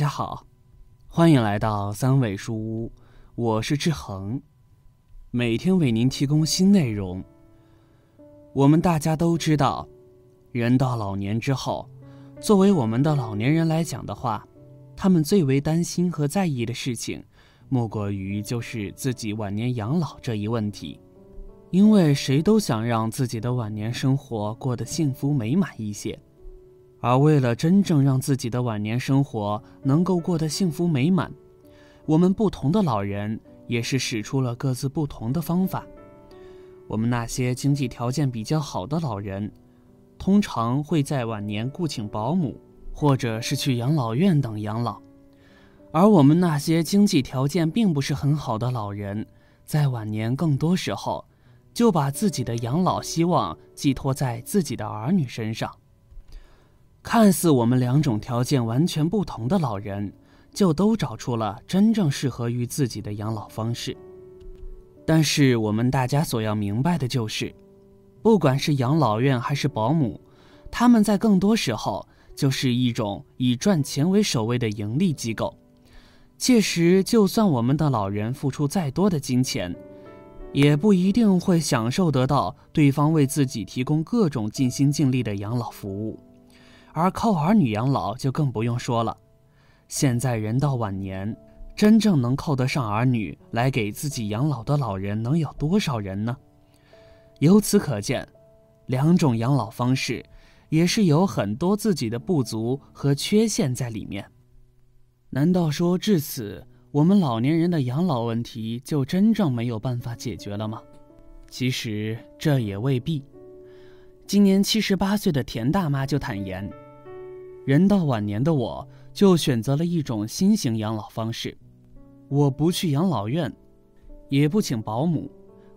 家好，欢迎来到三味书屋，我是志恒，每天为您提供新内容。我们大家都知道，人到老年之后，作为我们的老年人来讲的话，他们最为担心和在意的事情，莫过于就是自己晚年养老这一问题，因为谁都想让自己的晚年生活过得幸福美满一些。而为了真正让自己的晚年生活能够过得幸福美满，我们不同的老人也是使出了各自不同的方法。我们那些经济条件比较好的老人，通常会在晚年雇请保姆，或者是去养老院等养老；而我们那些经济条件并不是很好的老人，在晚年更多时候就把自己的养老希望寄托在自己的儿女身上。看似我们两种条件完全不同的老人，就都找出了真正适合于自己的养老方式。但是我们大家所要明白的就是，不管是养老院还是保姆，他们在更多时候就是一种以赚钱为首位的盈利机构。届时，就算我们的老人付出再多的金钱，也不一定会享受得到对方为自己提供各种尽心尽力的养老服务。而靠儿女养老就更不用说了。现在人到晚年，真正能靠得上儿女来给自己养老的老人能有多少人呢？由此可见，两种养老方式也是有很多自己的不足和缺陷在里面。难道说至此，我们老年人的养老问题就真正没有办法解决了吗？其实这也未必。今年七十八岁的田大妈就坦言。人到晚年的我，就选择了一种新型养老方式。我不去养老院，也不请保姆，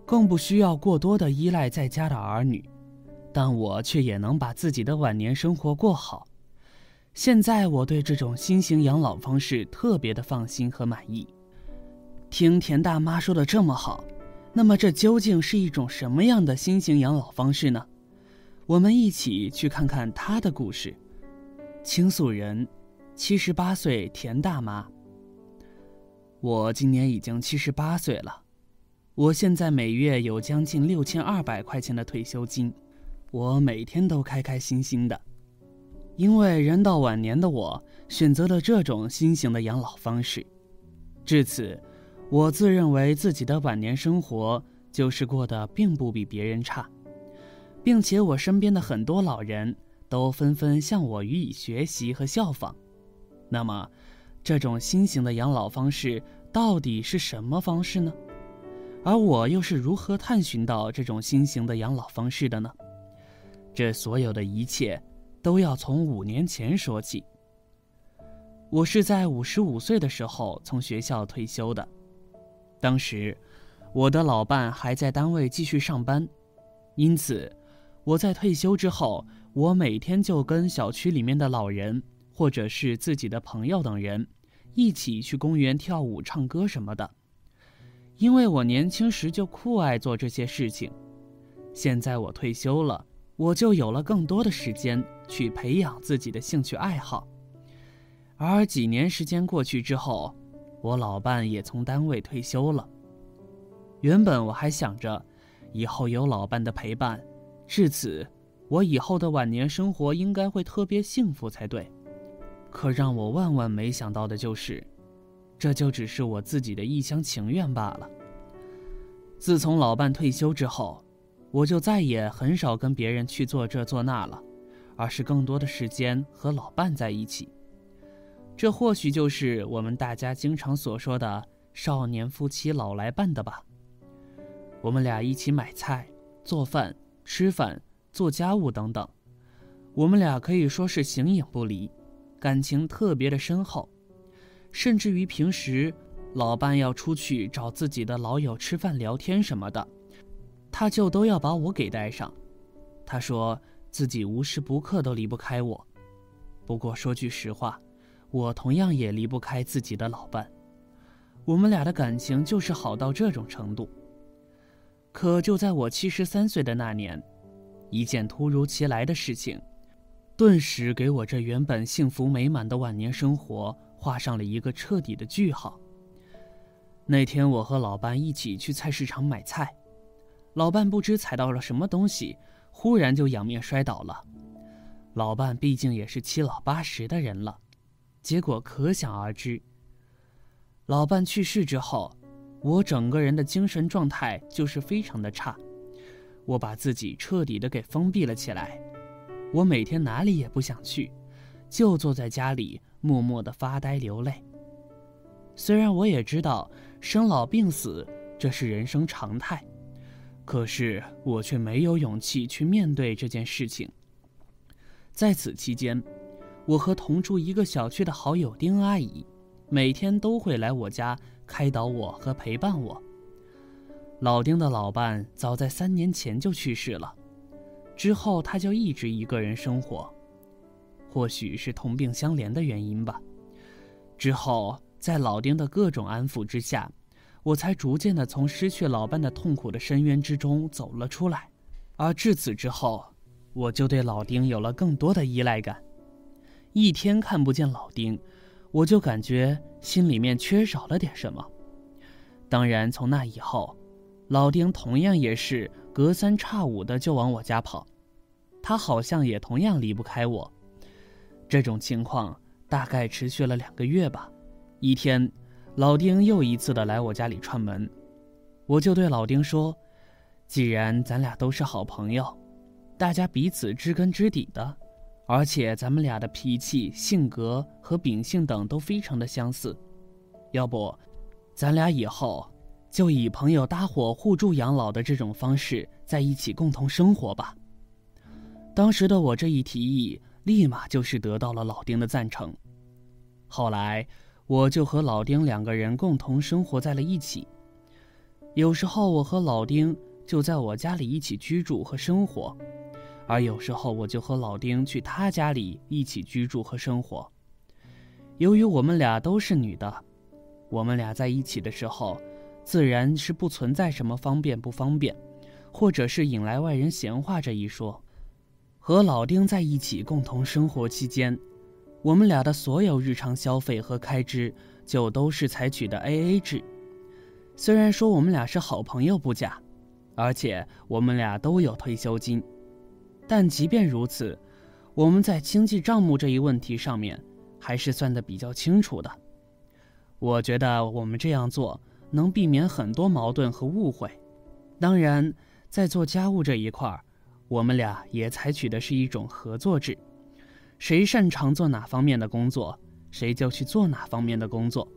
更不需要过多的依赖在家的儿女，但我却也能把自己的晚年生活过好。现在我对这种新型养老方式特别的放心和满意。听田大妈说的这么好，那么这究竟是一种什么样的新型养老方式呢？我们一起去看看他的故事。倾诉人，七十八岁田大妈。我今年已经七十八岁了，我现在每月有将近六千二百块钱的退休金，我每天都开开心心的，因为人到晚年的我选择了这种新型的养老方式。至此，我自认为自己的晚年生活就是过得并不比别人差，并且我身边的很多老人。都纷纷向我予以学习和效仿。那么，这种新型的养老方式到底是什么方式呢？而我又是如何探寻到这种新型的养老方式的呢？这所有的一切都要从五年前说起。我是在五十五岁的时候从学校退休的，当时我的老伴还在单位继续上班，因此我在退休之后。我每天就跟小区里面的老人，或者是自己的朋友等人，一起去公园跳舞、唱歌什么的。因为我年轻时就酷爱做这些事情，现在我退休了，我就有了更多的时间去培养自己的兴趣爱好。而几年时间过去之后，我老伴也从单位退休了。原本我还想着，以后有老伴的陪伴，至此。我以后的晚年生活应该会特别幸福才对，可让我万万没想到的就是，这就只是我自己的一厢情愿罢了。自从老伴退休之后，我就再也很少跟别人去做这做那了，而是更多的时间和老伴在一起。这或许就是我们大家经常所说的“少年夫妻老来伴”的吧。我们俩一起买菜、做饭、吃饭。做家务等等，我们俩可以说是形影不离，感情特别的深厚，甚至于平时老伴要出去找自己的老友吃饭聊天什么的，他就都要把我给带上。他说自己无时不刻都离不开我。不过说句实话，我同样也离不开自己的老伴。我们俩的感情就是好到这种程度。可就在我七十三岁的那年。一件突如其来的事情，顿时给我这原本幸福美满的晚年生活画上了一个彻底的句号。那天我和老伴一起去菜市场买菜，老伴不知踩到了什么东西，忽然就仰面摔倒了。老伴毕竟也是七老八十的人了，结果可想而知。老伴去世之后，我整个人的精神状态就是非常的差，我把自己彻底的给封闭了起来，我每天哪里也不想去，就坐在家里默默的发呆流泪。虽然我也知道生老病死这是人生常态，可是我却没有勇气去面对这件事情。在此期间，我和同住一个小区的好友丁阿姨，每天都会来我家开导我和陪伴我。老丁的老伴早在三年前就去世了，之后他就一直一个人生活，或许是同病相怜的原因吧。之后。在老丁的各种安抚之下，我才逐渐的从失去老伴的痛苦的深渊之中走了出来。而至此之后，我就对老丁有了更多的依赖感。一天看不见老丁，我就感觉心里面缺少了点什么。当然，从那以后，老丁同样也是隔三差五的就往我家跑，他好像也同样离不开我。这种情况大概持续了两个月吧。一天，老丁又一次的来我家里串门，我就对老丁说：“既然咱俩都是好朋友，大家彼此知根知底的，而且咱们俩的脾气、性格和秉性等都非常的相似，要不，咱俩以后就以朋友搭伙互助养老的这种方式在一起共同生活吧。”当时的我这一提议，立马就是得到了老丁的赞成。后来。我就和老丁两个人共同生活在了一起。有时候我和老丁就在我家里一起居住和生活，而有时候我就和老丁去他家里一起居住和生活。由于我们俩都是女的，我们俩在一起的时候，自然是不存在什么方便不方便，或者是引来外人闲话这一说。和老丁在一起共同生活期间。我们俩的所有日常消费和开支就都是采取的 A A 制。虽然说我们俩是好朋友不假，而且我们俩都有退休金，但即便如此，我们在经济账目这一问题上面还是算得比较清楚的。我觉得我们这样做能避免很多矛盾和误会。当然，在做家务这一块儿，我们俩也采取的是一种合作制。谁擅长做哪方面的工作，谁就去做哪方面的工作，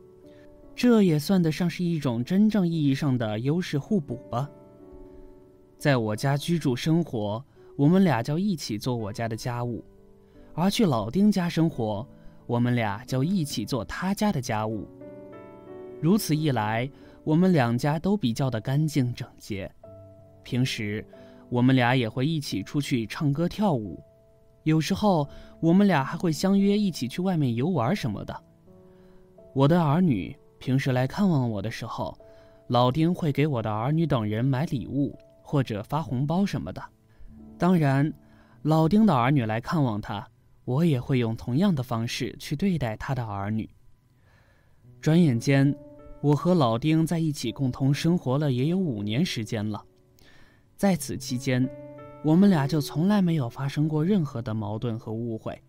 这也算得上是一种真正意义上的优势互补吧。在我家居住生活，我们俩就一起做我家的家务；而去老丁家生活，我们俩就一起做他家的家务。如此一来，我们两家都比较的干净整洁。平时，我们俩也会一起出去唱歌跳舞。有时候我们俩还会相约一起去外面游玩什么的。我的儿女平时来看望我的时候，老丁会给我的儿女等人买礼物或者发红包什么的。当然，老丁的儿女来看望他，我也会用同样的方式去对待他的儿女。转眼间，我和老丁在一起共同生活了也有五年时间了，在此期间。我们俩就从来没有发生过任何的矛盾和误会。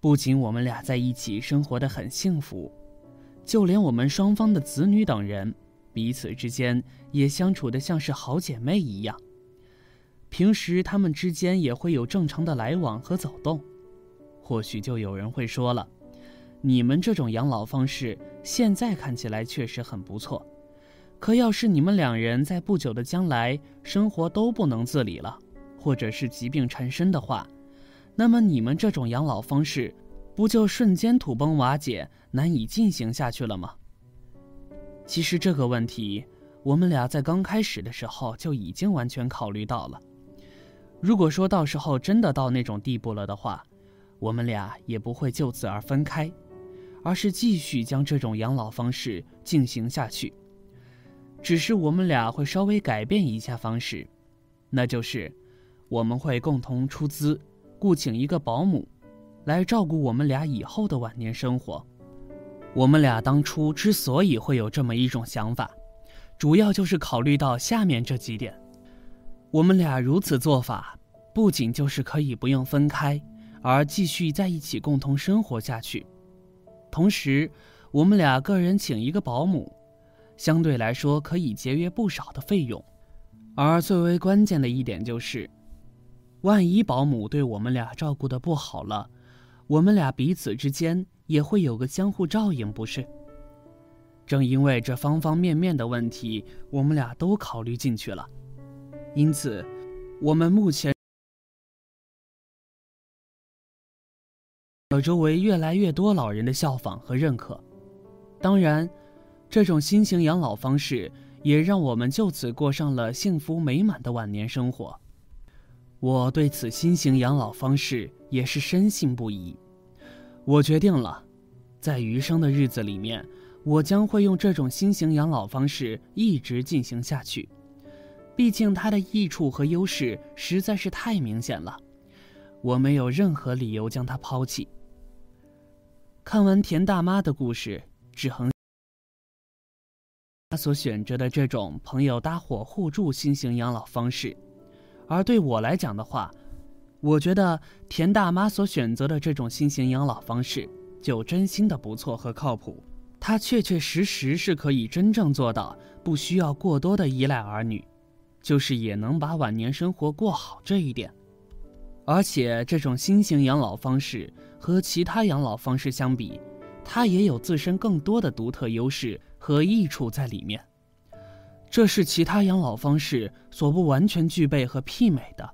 不仅我们俩在一起生活的很幸福，就连我们双方的子女等人，彼此之间也相处的像是好姐妹一样。平时他们之间也会有正常的来往和走动。或许就有人会说了：“你们这种养老方式现在看起来确实很不错。”可要是你们两人在不久的将来生活都不能自理了，或者是疾病缠身的话，那么你们这种养老方式，不就瞬间土崩瓦解，难以进行下去了吗？其实这个问题，我们俩在刚开始的时候就已经完全考虑到了。如果说到时候真的到那种地步了的话，我们俩也不会就此而分开，而是继续将这种养老方式进行下去。只是我们俩会稍微改变一下方式，那就是我们会共同出资，雇请一个保姆，来照顾我们俩以后的晚年生活。我们俩当初之所以会有这么一种想法，主要就是考虑到下面这几点。我们俩如此做法，不仅就是可以不用分开，而继续在一起共同生活下去。同时，我们俩个人请一个保姆，相对来说可以节约不少的费用。而最为关键的一点就是，万一保姆对我们俩照顾的不好了，我们俩彼此之间也会有个相互照应，不是？正因为这方方面面的问题，我们俩都考虑进去了。因此，我们目前有周围越来越多老人的效仿和认可。当然，这种新型养老方式也让我们就此过上了幸福美满的晚年生活。我对此新型养老方式也是深信不疑。我决定了，在余生的日子里面，我将会用这种新型养老方式一直进行下去。毕竟它的益处和优势实在是太明显了，我没有任何理由将它抛弃。看完田大妈的故事，志恒他所选择的这种朋友搭伙互助新型养老方式，而对我来讲的话，我觉得田大妈所选择的这种新型养老方式就真心的不错和靠谱，它确确实实是可以真正做到不需要过多的依赖儿女。就是也能把晚年生活过好这一点，而且这种新型养老方式和其他养老方式相比，它也有自身更多的独特优势和益处在里面，这是其他养老方式所不完全具备和媲美的。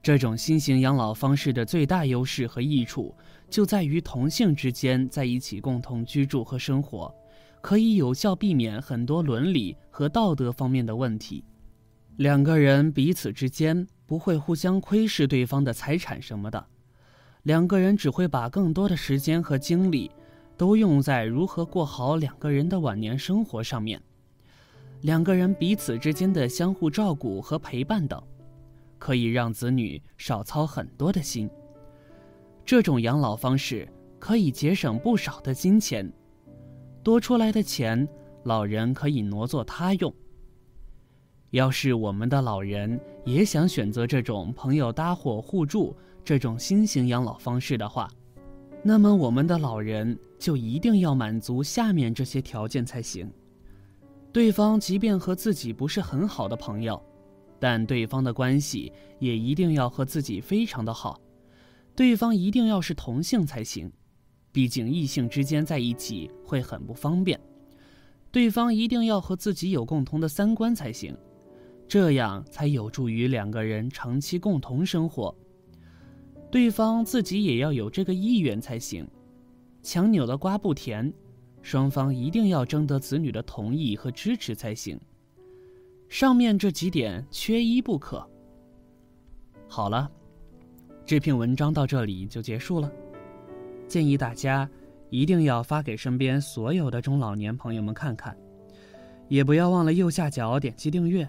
这种新型养老方式的最大优势和益处就在于同性之间在一起共同居住和生活，可以有效避免很多伦理和道德方面的问题。两个人彼此之间不会互相窥视对方的财产什么的，两个人只会把更多的时间和精力都用在如何过好两个人的晚年生活上面。两个人彼此之间的相互照顾和陪伴等，可以让子女少操很多的心。这种养老方式可以节省不少的金钱，多出来的钱，老人可以挪作他用。要是我们的老人也想选择这种朋友搭伙互助这种新型养老方式的话，那么我们的老人就一定要满足下面这些条件才行：对方即便和自己不是很好的朋友，但对方的关系也一定要和自己非常的好；对方一定要是同性才行，毕竟异性之间在一起会很不方便；对方一定要和自己有共同的三观才行。这样才有助于两个人长期共同生活。对方自己也要有这个意愿才行，强扭的瓜不甜，双方一定要征得子女的同意和支持才行。上面这几点缺一不可。好了，这篇文章到这里就结束了。建议大家一定要发给身边所有的中老年朋友们看看，也不要忘了右下角点击订阅。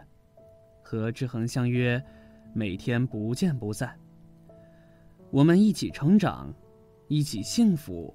和志恒相约，每天不见不散。我们一起成长，一起幸福。